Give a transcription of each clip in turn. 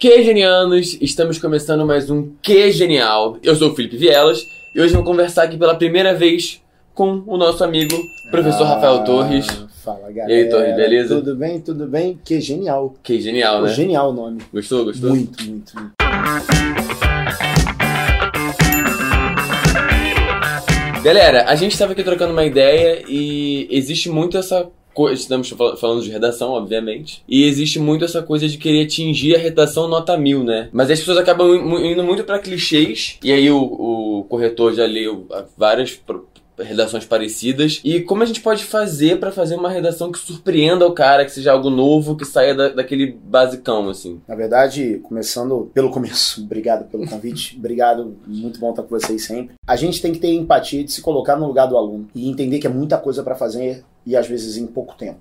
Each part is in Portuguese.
Que genianos! Estamos começando mais um Que Genial. Eu sou o Felipe Vielas e hoje vou conversar aqui pela primeira vez com o nosso amigo, professor Ah, Rafael Torres. Fala, galera. E aí, Torres, beleza? Tudo bem, tudo bem? Que genial. Que genial, né? Genial o nome. Gostou, gostou? Muito, muito, muito. Galera, a gente estava aqui trocando uma ideia e existe muito essa. Estamos fal- falando de redação, obviamente. E existe muito essa coisa de querer atingir a redação nota mil, né? Mas as pessoas acabam indo muito pra clichês. E aí o, o corretor já leu ah, várias redações parecidas. E como a gente pode fazer pra fazer uma redação que surpreenda o cara, que seja algo novo, que saia da- daquele basicão, assim? Na verdade, começando pelo começo, obrigado pelo convite, obrigado, muito bom estar com vocês sempre. A gente tem que ter empatia de se colocar no lugar do aluno e entender que é muita coisa para fazer e às vezes em pouco tempo.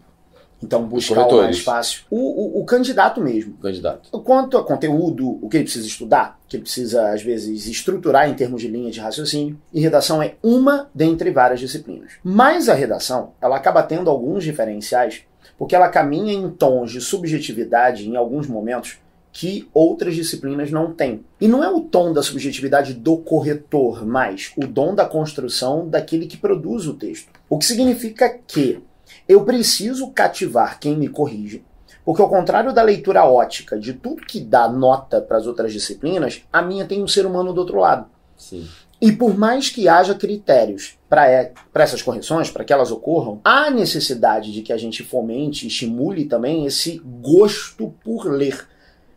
Então, buscar o mais fácil. O, o- o candidato mesmo. Candidato. Quanto a conteúdo, o que ele precisa estudar, o que ele precisa, às vezes, estruturar em termos de linha de raciocínio, e redação é uma dentre várias disciplinas. Mas a redação, ela acaba tendo alguns diferenciais, porque ela caminha em tons de subjetividade em alguns momentos que outras disciplinas não têm. E não é o tom da subjetividade do corretor, mas o dom da construção daquele que produz o texto. O que significa que eu preciso cativar quem me corrige, porque ao contrário da leitura ótica de tudo que dá nota para as outras disciplinas, a minha tem um ser humano do outro lado. Sim. E por mais que haja critérios para essas correções, para que elas ocorram, há necessidade de que a gente fomente e estimule também esse gosto por ler.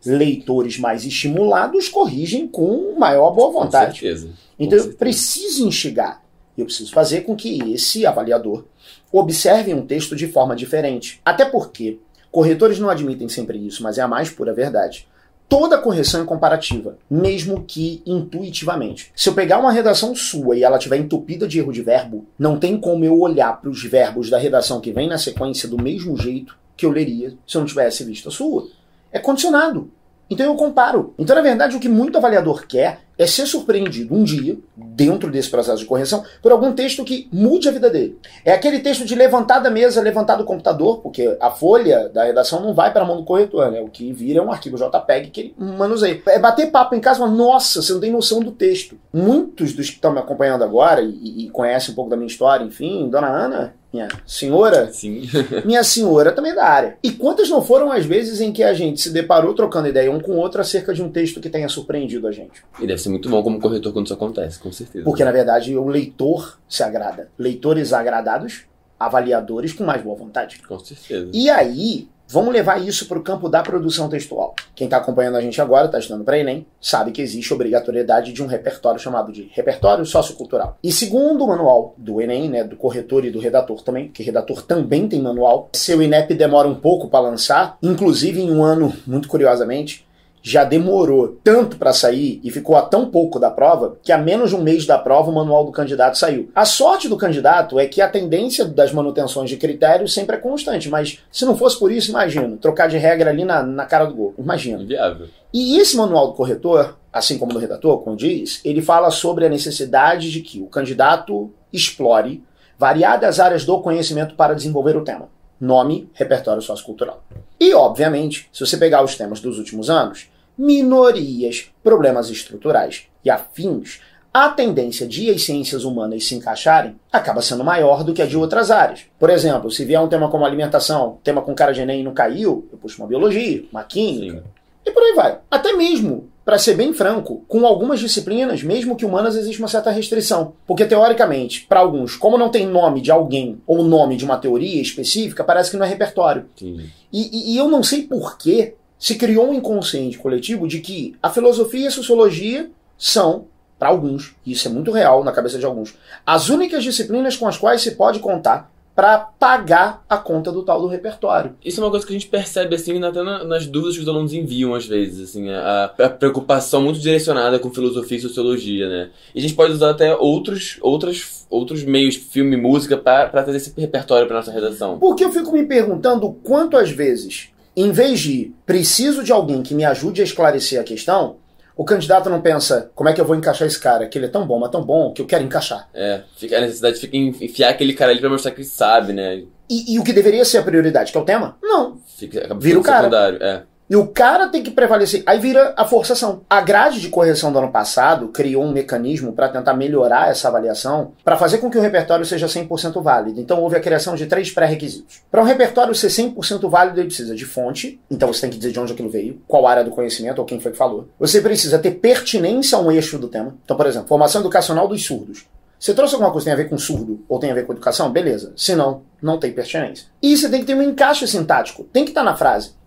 Leitores mais estimulados corrigem com maior boa Com vontade. certeza. Então eu certeza. preciso instigar. Eu preciso fazer com que esse avaliador observe um texto de forma diferente. Até porque corretores não admitem sempre isso, mas é a mais pura verdade. Toda correção é comparativa, mesmo que intuitivamente. Se eu pegar uma redação sua e ela estiver entupida de erro de verbo, não tem como eu olhar para os verbos da redação que vem na sequência do mesmo jeito que eu leria se eu não tivesse visto a sua. É condicionado. Então eu comparo. Então, na verdade, o que muito avaliador quer é ser surpreendido um dia, dentro desse processo de correção, por algum texto que mude a vida dele. É aquele texto de levantar da mesa, levantar do computador, porque a folha da redação não vai para a mão do corretor, né? O que vira é um arquivo JPEG que ele manuseia. É bater papo em casa falar, nossa, você não tem noção do texto. Muitos dos que estão me acompanhando agora e, e conhecem um pouco da minha história, enfim, Dona Ana, minha senhora, Sim. minha senhora também é da área. E quantas não foram as vezes em que a gente se deparou trocando ideia um com o outro acerca de um texto que tenha surpreendido a gente? E deve ser muito bom como corretor quando isso acontece, com certeza. Porque, na verdade, o leitor se agrada. Leitores agradados, avaliadores com mais boa vontade. Com certeza. E aí, vamos levar isso para o campo da produção textual. Quem está acompanhando a gente agora, está estudando para Enem, sabe que existe obrigatoriedade de um repertório chamado de repertório sociocultural. E segundo o manual do Enem, né, do corretor e do redator também, que redator também tem manual, seu INEP demora um pouco para lançar, inclusive em um ano, muito curiosamente, já demorou tanto para sair e ficou a tão pouco da prova que a menos de um mês da prova o manual do candidato saiu. A sorte do candidato é que a tendência das manutenções de critérios sempre é constante, mas se não fosse por isso, imagina, trocar de regra ali na, na cara do gol. Imagina. Inviável. E esse manual do corretor, assim como do redator, como diz, ele fala sobre a necessidade de que o candidato explore variadas áreas do conhecimento para desenvolver o tema. Nome, repertório sociocultural. E, obviamente, se você pegar os temas dos últimos anos, minorias, problemas estruturais e afins, a tendência de as ciências humanas se encaixarem acaba sendo maior do que a de outras áreas. Por exemplo, se vier um tema como alimentação, tema com cara de Enem e não caiu, eu puxo uma biologia, uma química, Sim. e por aí vai. Até mesmo, para ser bem franco, com algumas disciplinas, mesmo que humanas, existe uma certa restrição. Porque, teoricamente, para alguns, como não tem nome de alguém ou nome de uma teoria específica, parece que não é repertório. E, e- e eu não sei por que se criou um inconsciente coletivo de que a filosofia e a sociologia são, para alguns, e isso é muito real na cabeça de alguns, as únicas disciplinas com as quais se pode contar para pagar a conta do tal do repertório. Isso é uma coisa que a gente percebe, assim, até na- nas dúvidas que os alunos enviam, às vezes, assim, a, a preocupação muito direcionada com filosofia e sociologia, né? E a gente pode usar até outros, outros, outros meios, filme, música, para trazer esse repertório para nossa redação. Porque eu fico me perguntando quanto às vezes, em vez de preciso de alguém que me ajude a esclarecer a questão, o candidato não pensa como é que eu vou encaixar esse cara, que ele é tão bom, mas tão bom que eu quero encaixar. É, a necessidade fica em enfiar aquele cara ali pra mostrar que ele sabe, né? E, e o que deveria ser a prioridade, que é o tema? Não. Fica, acaba Vira o cara. secundário. É. E o cara tem que prevalecer. Aí vira a forçação. A grade de correção do ano passado criou um mecanismo para tentar melhorar essa avaliação, para fazer com que o repertório seja 100% válido. Então houve a criação de três pré-requisitos. Para um repertório ser 100% válido, ele precisa de fonte, então você tem que dizer de onde aquilo veio, qual área do conhecimento ou quem foi que falou. Você precisa ter pertinência a um eixo do tema. Então, por exemplo, formação educacional dos surdos. Você trouxe alguma coisa que tem a ver com surdo ou tem a ver com educação? Beleza. Se não, não tem pertinência. E você tem que ter um encaixe sintático. Tem que estar na frase.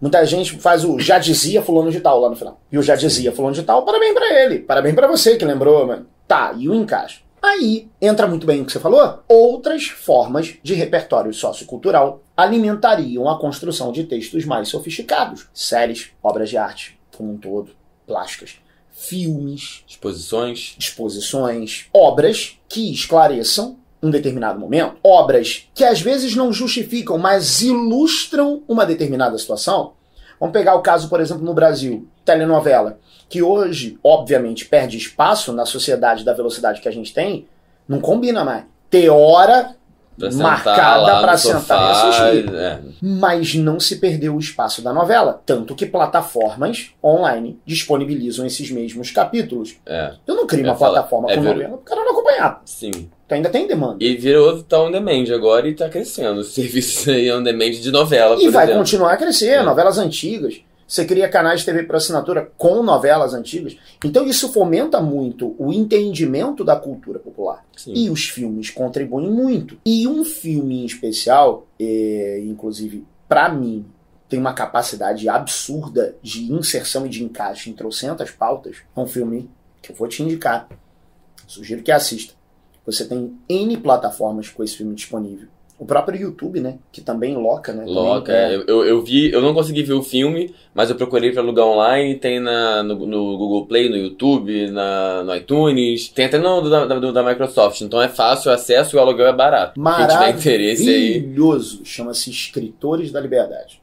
Muita gente faz o já dizia fulano de tal lá no final. E o já dizia fulano de tal, parabéns para ele. Parabéns para você que lembrou, mano. Tá, e o encaixe? Aí entra muito bem o que você falou. Outras formas de repertório sociocultural alimentariam a construção de textos mais sofisticados. Séries, obras de arte, como um todo, plásticas, filmes, Exposições. exposições, obras que esclareçam um determinado momento, obras que às vezes não justificam, mas ilustram uma determinada situação. Vamos pegar o caso, por exemplo, no Brasil, telenovela, que hoje, obviamente, perde espaço na sociedade da velocidade que a gente tem, não combina mais. Ter hora Pra marcada para sentar e assistir. é. Mas não se perdeu o espaço da novela, tanto que plataformas online disponibilizam esses mesmos capítulos. É, Eu não crio Eu uma ia falar, plataforma é com ver- novela pro cara não acompanhar. sim. Então ainda tem demanda. E virou tá on demand agora e tá crescendo. O serviço aí on demand de novela, E vai exemplo. continuar a crescer, É. novelas antigas. Você cria canais de TV por assinatura com novelas antigas. Então isso fomenta muito o entendimento da cultura popular. Sim. E os filmes contribuem muito. E um filme em especial, é, inclusive, pra mim, tem uma capacidade absurda de inserção e de encaixe em trocentas pautas. É um filme que eu vou te indicar. Sugiro que assista. Você tem N plataformas com esse filme disponível. O próprio YouTube, né? Que também loca, né? Loca, Também, é. eu, eu vi, eu não consegui ver o filme, mas eu procurei pra alugar online, tem na, no, no Google Play, no YouTube, na, no iTunes, tem até no da, da, da Microsoft, então é fácil o acesso e o aluguel é barato. Quem tiver interesse aí. Maravilhoso. Chama-se Escritores da Liberdade.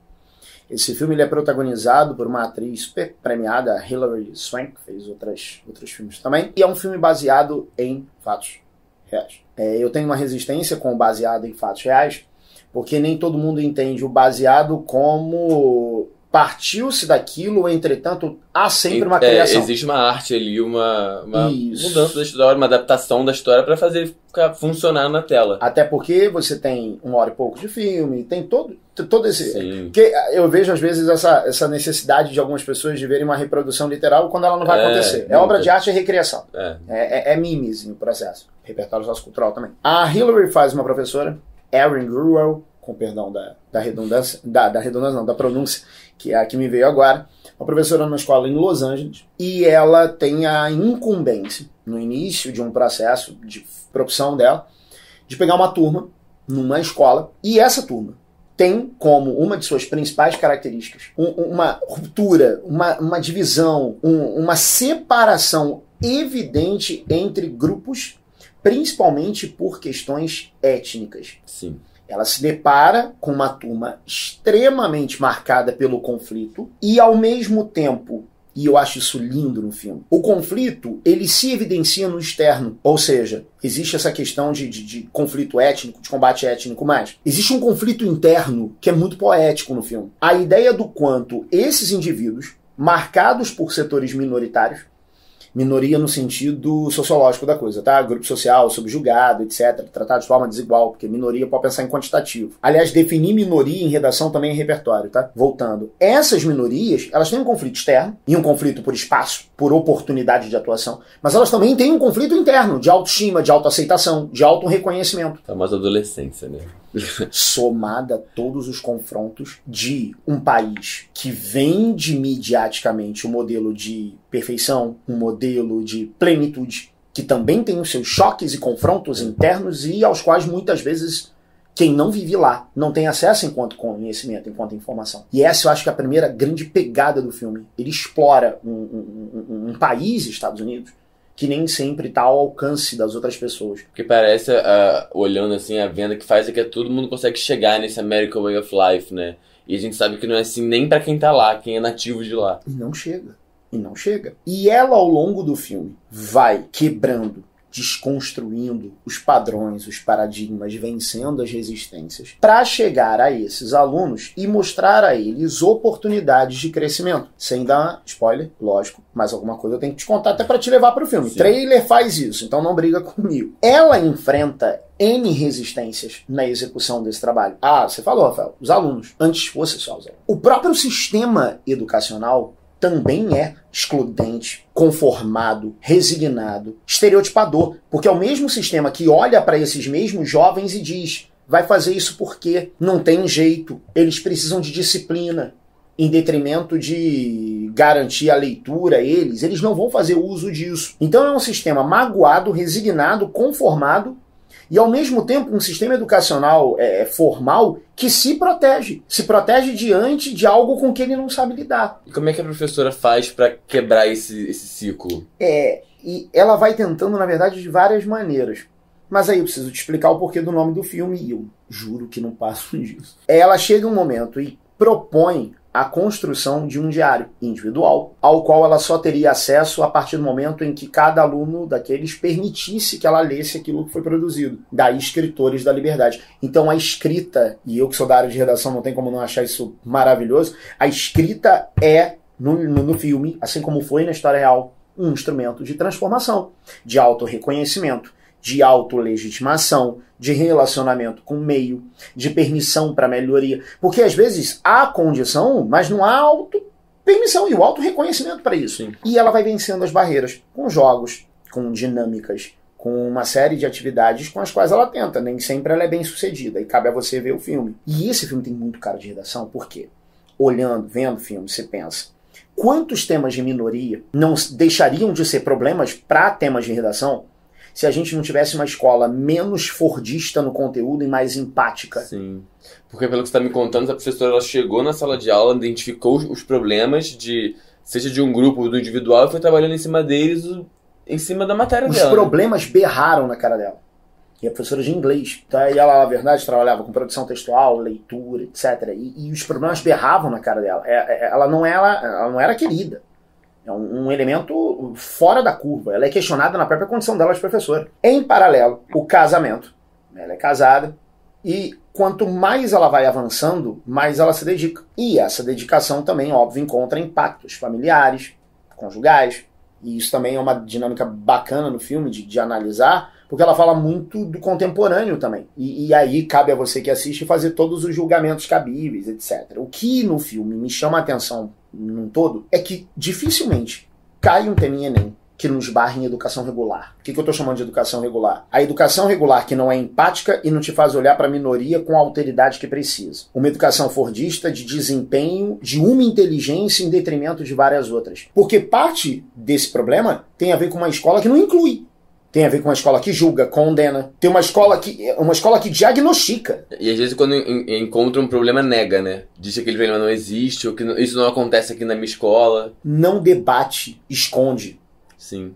Esse filme ele é protagonizado por uma atriz premiada, Hilary Swank, que fez outras, outros filmes também. E é um filme baseado em fatos reais. É, eu tenho uma resistência com o baseado em fatos reais, porque nem todo mundo entende o baseado como partiu-se daquilo, entretanto, há sempre uma É, criação. existe uma arte ali, uma, uma mudança da história, uma adaptação da história pra fazer ficar funcionar na tela. Até porque você tem uma hora e pouco de filme, tem todo, todo esse. Sim. Porque eu vejo às vezes essa, essa necessidade de algumas pessoas de verem uma reprodução literal quando ela não vai É, acontecer. É obra de arte e recriação. É. É, é, é mimes no processo. Repertório sociocultural também. A Hillary faz uma professora, Erin Gruwell, com perdão da, da redundância, da, da redundância não, da pronúncia, que é a que me veio agora, uma professora numa escola em Los Angeles, e ela tem a incumbência, no início de um processo de profissão dela, de pegar uma turma numa escola, e essa turma tem como uma de suas principais características um- uma ruptura, uma, uma divisão, um- uma separação evidente entre grupos, principalmente por questões étnicas. Sim. Ela se depara com uma turma extremamente marcada pelo conflito e ao mesmo tempo, e eu acho isso lindo no filme, o conflito ele se evidencia no externo, ou seja, existe essa questão de, de- de conflito étnico, de combate étnico, mas existe um conflito interno que é muito poético no filme. A ideia do quanto esses indivíduos, marcados por setores minoritários, minoria no sentido sociológico da coisa, tá? Grupo social, subjugado, etc. Tratado de forma desigual, porque minoria pode pensar em quantitativo. Aliás, definir minoria em redação também é repertório, tá? Voltando. Essas minorias, elas têm um conflito externo e um conflito por espaço, por oportunidade de atuação, mas elas também têm um conflito interno de autoestima, de autoaceitação, de autorreconhecimento Famosa adolescência, né? somada a todos os confrontos de um país que vende midiaticamente o modelo de perfeição, um modelo de plenitude, que também tem os seus choques e confrontos internos e aos quais muitas vezes quem não vive lá não tem acesso enquanto conhecimento, enquanto informação. E essa eu acho que é a primeira grande pegada do filme. Ele explora um, um- um- um país, Estados Unidos, que nem sempre está ao alcance das outras pessoas. Porque parece, ah, olhando assim, a venda que faz é que todo mundo consegue chegar nesse American Way of Life, né? E a gente sabe que não é assim nem pra quem tá lá, quem é nativo de lá. E não chega. E não chega. E ela, ao longo do filme, vai quebrando desconstruindo os padrões, os paradigmas, vencendo as resistências, para chegar a esses alunos e mostrar a eles oportunidades de crescimento. Sem dar spoiler, lógico, mas alguma coisa eu tenho que te contar até para te levar para o filme. Sim. Trailer faz isso, então não briga comigo. Ela enfrenta N resistências na execução desse trabalho. Ah, você falou, Rafael, os alunos. Antes fosse só os alunos. O próprio sistema educacional também é excludente, conformado, resignado, estereotipador, porque é o mesmo sistema que olha para esses mesmos jovens e diz: vai fazer isso porque não tem jeito, eles precisam de disciplina, em detrimento de garantir a leitura eles, eles não vão fazer uso disso. Então é um sistema magoado, resignado, conformado e ao mesmo tempo um sistema educacional é, formal que se protege, se protege diante de algo com que ele não sabe lidar. E como é que a professora faz para quebrar esse, esse ciclo? É, e ela vai tentando, na verdade, de várias maneiras. Mas aí eu preciso te explicar o porquê do nome do filme e eu juro que não passo disso. Ela chega um momento e propõe a construção de um diário individual, ao qual ela só teria acesso a partir do momento em que cada aluno daqueles permitisse que ela lesse aquilo que foi produzido. Daí, escritores da liberdade. Então, a escrita, e eu que sou da área de redação não tem como não achar isso maravilhoso, a escrita é, no, no, no filme, assim como foi na história real, um instrumento de transformação, de autorreconhecimento de autolegitimação, de relacionamento com o meio, de permissão para melhoria. Porque às vezes há condição, mas não há auto permissão e o auto reconhecimento para isso. Sim. E ela vai vencendo as barreiras com jogos, com dinâmicas, com uma série de atividades com as quais ela tenta. Nem sempre ela é bem sucedida e cabe a você ver o filme. E esse filme tem muito cara de redação, por quê? Olhando, vendo o filme, você pensa. Quantos temas de minoria não deixariam de ser problemas para temas de redação se a gente não tivesse uma escola menos fordista no conteúdo e mais empática. Sim. Porque pelo que você está me contando, a professora ela chegou na sala de aula, identificou os problemas de seja de um grupo ou do individual e foi trabalhando em cima deles, em cima da matéria os dela. Os né? problemas berraram na cara dela. E a professora de inglês. Tá? E ela, na verdade, trabalhava com produção textual, leitura, etc. E, e os problemas berravam na cara dela. É, é, ela, não era, ela não era querida. É um, um, elemento fora da curva. Ela é questionada na própria condição dela de professora. Em paralelo, o casamento. Ela é casada e quanto mais ela vai avançando, mais ela se dedica. E essa dedicação também, óbvio, encontra impactos familiares, conjugais. E isso também é uma dinâmica bacana no filme de, de analisar, porque ela fala muito do contemporâneo também. E, e, aí cabe a você que assiste fazer todos os julgamentos cabíveis, etc. O que no filme me chama a atenção num todo é que dificilmente cai um tema em Enem que nos barre em educação regular. O que, que eu estou chamando de educação regular? A educação regular que não é empática e não te faz olhar para a minoria com a alteridade que precisa. Uma educação fordista de desempenho de uma inteligência em detrimento de várias outras. Porque parte desse problema tem a ver com uma escola que não inclui tem a ver com uma escola que julga, condena. Tem uma escola que uma escola que diagnostica. E às vezes quando encontra um problema nega, né? Diz que aquele problema não existe ou que isso não acontece aqui na minha escola. Não debate, esconde. Sim.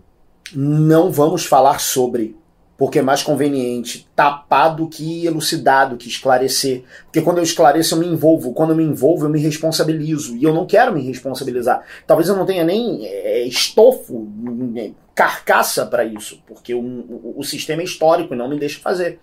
Não vamos falar sobre porque é mais conveniente tapar do que elucidar, do que esclarecer. Porque quando eu esclareço, eu me envolvo. Quando eu me envolvo, eu me responsabilizo. E eu não quero me responsabilizar. Talvez eu não tenha nem é, estofo, carcaça para isso, porque o, o, o sistema é histórico e não me deixa fazer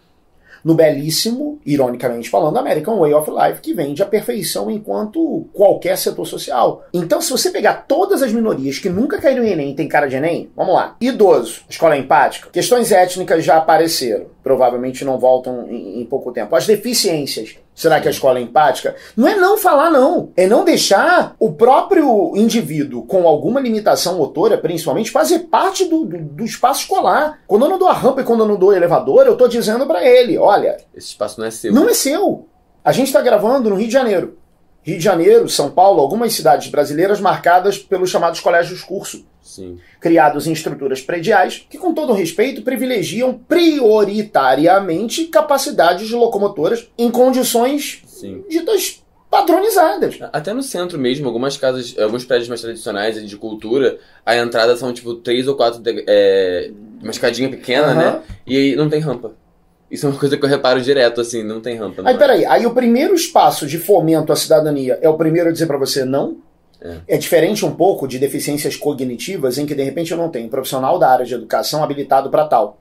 no belíssimo, ironicamente falando, American Way of Life, que vende a perfeição enquanto qualquer setor social. Então, se você pegar todas as minorias que nunca caíram em Enem e tem cara de Enem, vamos lá. Idoso, escola empática, questões étnicas já apareceram, provavelmente não voltam em, em pouco tempo. As deficiências, Será que a escola é empática? Não é não falar não, é não deixar o próprio indivíduo com alguma limitação motora, principalmente, fazer parte do, do, do espaço escolar. Quando eu não dou a rampa e quando eu não dou o elevador, eu estou dizendo para ele, olha... Esse espaço não é seu. Não é seu. A gente está gravando no Rio de Janeiro. Rio de Janeiro, São Paulo, algumas cidades brasileiras marcadas pelos chamados colégios curso. Sim. Criados em estruturas prediais que, com todo respeito, privilegiam prioritariamente capacidades locomotoras em condições Sim. ditas padronizadas. Até no centro mesmo, algumas casas, alguns prédios mais tradicionais de cultura, a entrada são tipo três ou quatro, de, é, uma escadinha pequena, uhum. né? E aí não tem rampa. Isso é uma coisa que eu reparo direto, assim, não tem rampa. Não aí, é? peraí, aí o primeiro espaço de fomento à cidadania é o primeiro a dizer para você não? É. é. diferente um pouco de deficiências cognitivas em que de repente eu não tenho um profissional da área de educação habilitado para tal.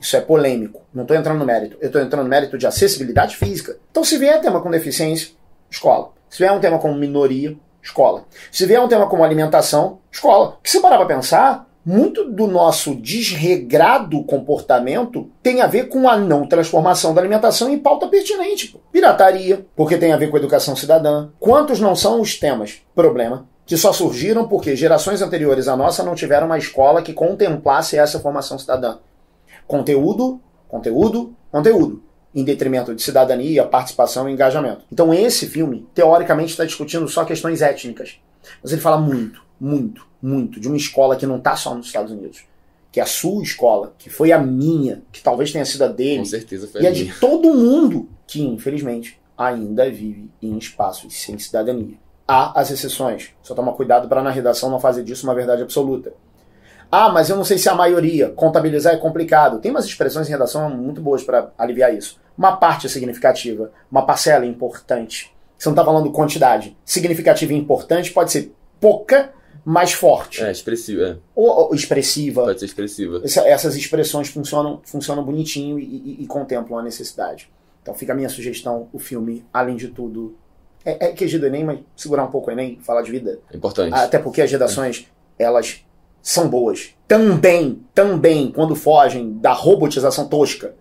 Isso é polêmico. Não estou entrando no mérito. Eu estou entrando no mérito de acessibilidade física. Então, se vier tema com deficiência, escola. Se vier um tema como minoria, escola. Se vier um tema como alimentação, escola. Que se parar para pensar, muito do nosso desregrado comportamento tem a ver com a não transformação da alimentação em pauta pertinente. Pô. Pirataria, porque tem a ver com educação cidadã. Quantos não são os temas? Problema. Que só surgiram porque gerações anteriores à nossa não tiveram uma escola que contemplasse essa formação cidadã. Conteúdo, conteúdo, conteúdo. Em detrimento de cidadania, participação e engajamento. Então, esse filme, teoricamente, está discutindo só questões étnicas. Mas ele fala muito, muito, muito de uma escola que não está só nos Estados Unidos. Que é a sua escola, que foi a minha, que talvez tenha sido a dele. Com certeza foi E a a de todo mundo que, infelizmente, ainda vive em espaços sem cidadania. Há as exceções. Só toma cuidado para na redação não fazer disso uma verdade absoluta. Ah, mas eu não sei se é a maioria. Contabilizar é complicado. Tem umas expressões em redação muito boas para aliviar isso. Uma parte é significativa, uma parcela é importante. Você não está falando quantidade. Significativa e importante pode ser pouca, mas forte. É, expressivo, é. Ou, ou expressiva. Pode ser expressiva. Essa- essas expressões funcionam, funcionam bonitinho e, e- e contemplam a necessidade. Então fica a minha sugestão, o filme, além de tudo, é, é QG do Enem, mas segurar um pouco o Enem, falar de vida. É importante. Até porque as redações, elas são boas. Também, também, quando fogem da robotização tosca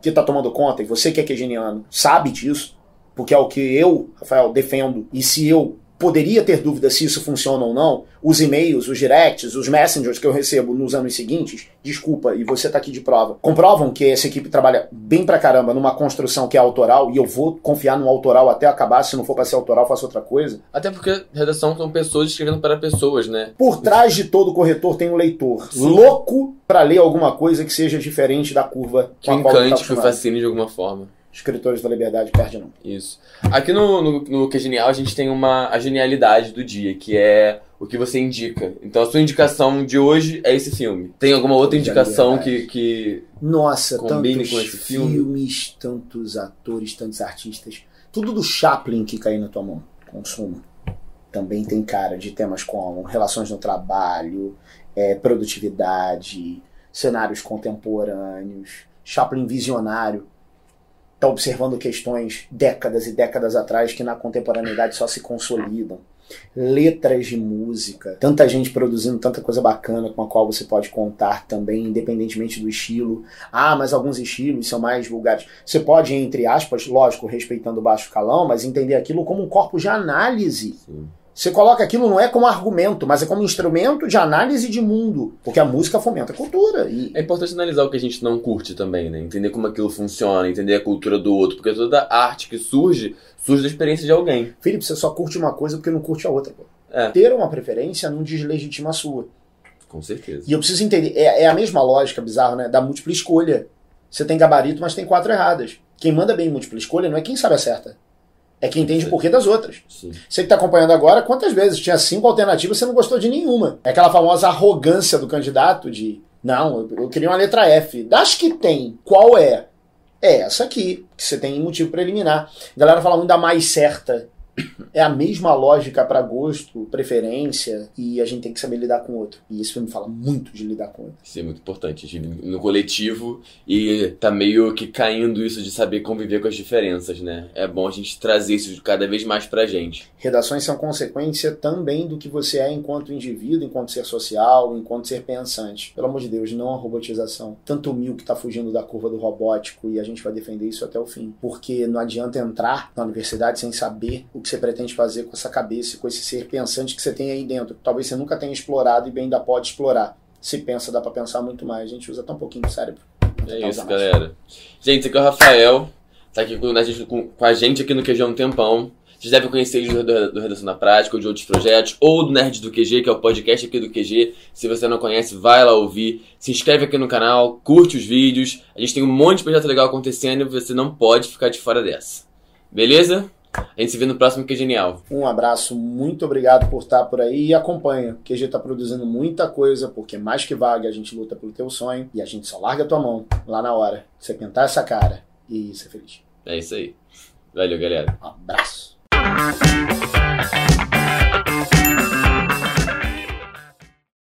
que está tomando conta, e você que é quegeniano sabe disso, porque é o que eu, Rafael, defendo, e se eu poderia ter dúvida se isso funciona ou não, os e-mails, os directs, os messengers que eu recebo nos anos seguintes, desculpa, e você tá aqui de prova, comprovam que essa equipe trabalha bem pra caramba numa construção que é autoral, e eu vou confiar no autoral até acabar, se não for pra ser autoral, faço outra coisa. Até porque redação são pessoas escrevendo para pessoas, né? Por trás de todo corretor tem um leitor Sim. louco pra ler alguma coisa que seja diferente da curva Que tá encante, que fascine de alguma forma. Escritores da Liberdade perde não. Isso. Aqui no, no, no Que é Genial a gente tem uma, a genialidade do dia, que é o que você indica. Então a sua indicação de hoje é esse filme. Tem alguma outra indicação que, que. Nossa, Combine tantos com esse filme. filmes, tantos atores, tantos artistas. Tudo do Chaplin que caiu na tua mão. Consuma. Também tem cara de temas como relações no trabalho, é, produtividade, cenários contemporâneos. Chaplin visionário. Está observando questões décadas e décadas atrás que na contemporaneidade só se consolidam. Letras de música, tanta gente produzindo tanta coisa bacana com a qual você pode contar também, independentemente do estilo. Ah, mas alguns estilos são mais vulgares. Você pode, entre aspas, lógico, respeitando o baixo calão, mas entender aquilo como um corpo de análise. Sim. Você coloca aquilo não é como argumento, mas é como instrumento de análise de mundo. Porque a música fomenta a cultura. E É importante analisar o que a gente não curte também, né? Entender como aquilo funciona, entender a cultura do outro. Porque toda arte que surge, surge da experiência de alguém. Felipe, você só curte uma coisa porque não curte a outra. Pô. É. Ter uma preferência não deslegitima a sua. Com certeza. E eu preciso entender, é, é a mesma lógica bizarra, né? Da múltipla escolha. Você tem gabarito, mas tem quatro erradas. Quem manda bem em múltipla escolha não é quem sabe a certa. É quem entende o porquê das outras. Sim. Você que está acompanhando agora, quantas vezes tinha cinco alternativas e você não gostou de nenhuma? É aquela famosa arrogância do candidato de não, eu, eu queria uma letra F. Das que tem, qual é? É essa aqui, que você tem motivo para eliminar. A galera fala muito da mais certa. É a mesma lógica para gosto, preferência, e a gente tem que saber lidar com o outro. E esse filme fala muito de lidar com o outro. Isso é muito importante. A gente vive no coletivo e tá meio que caindo isso de saber conviver com as diferenças, né? É bom a gente trazer isso cada vez mais pra gente. Redações são consequência também do que você é enquanto indivíduo, enquanto ser social, enquanto ser pensante. Pelo amor de Deus, não a robotização. Tanto mil que está fugindo da curva do robótico e a gente vai defender isso até o fim. Porque não adianta entrar na universidade sem saber o que você pretende fazer com essa cabeça, com esse ser pensante que você tem aí dentro. Talvez você nunca tenha explorado e bem ainda pode explorar. Se pensa, dá para pensar muito mais. A gente usa tão pouquinho o cérebro. É isso, usando. galera. Gente, esse aqui é o Rafael. Tá aqui com a gente, com, com a gente aqui no QG há um tempão. Vocês devem conhecer ele do, do, do Redação na Prática, ou de outros projetos, ou do Nerd do QG, que é o podcast aqui do QG. Se você não conhece, vai lá ouvir. Se inscreve aqui no canal, curte os vídeos. A gente tem um monte de projeto legal acontecendo e você não pode ficar de fora dessa. Beleza? A gente se vê no próximo Que Genial. Um abraço, muito obrigado por estar por aí e acompanha. O QG tá produzindo muita coisa, porque mais que vaga a gente luta pelo teu sonho e a gente só larga a tua mão lá na hora. Você pintar essa cara e ser feliz. É isso aí. Valeu, galera. Um abraço.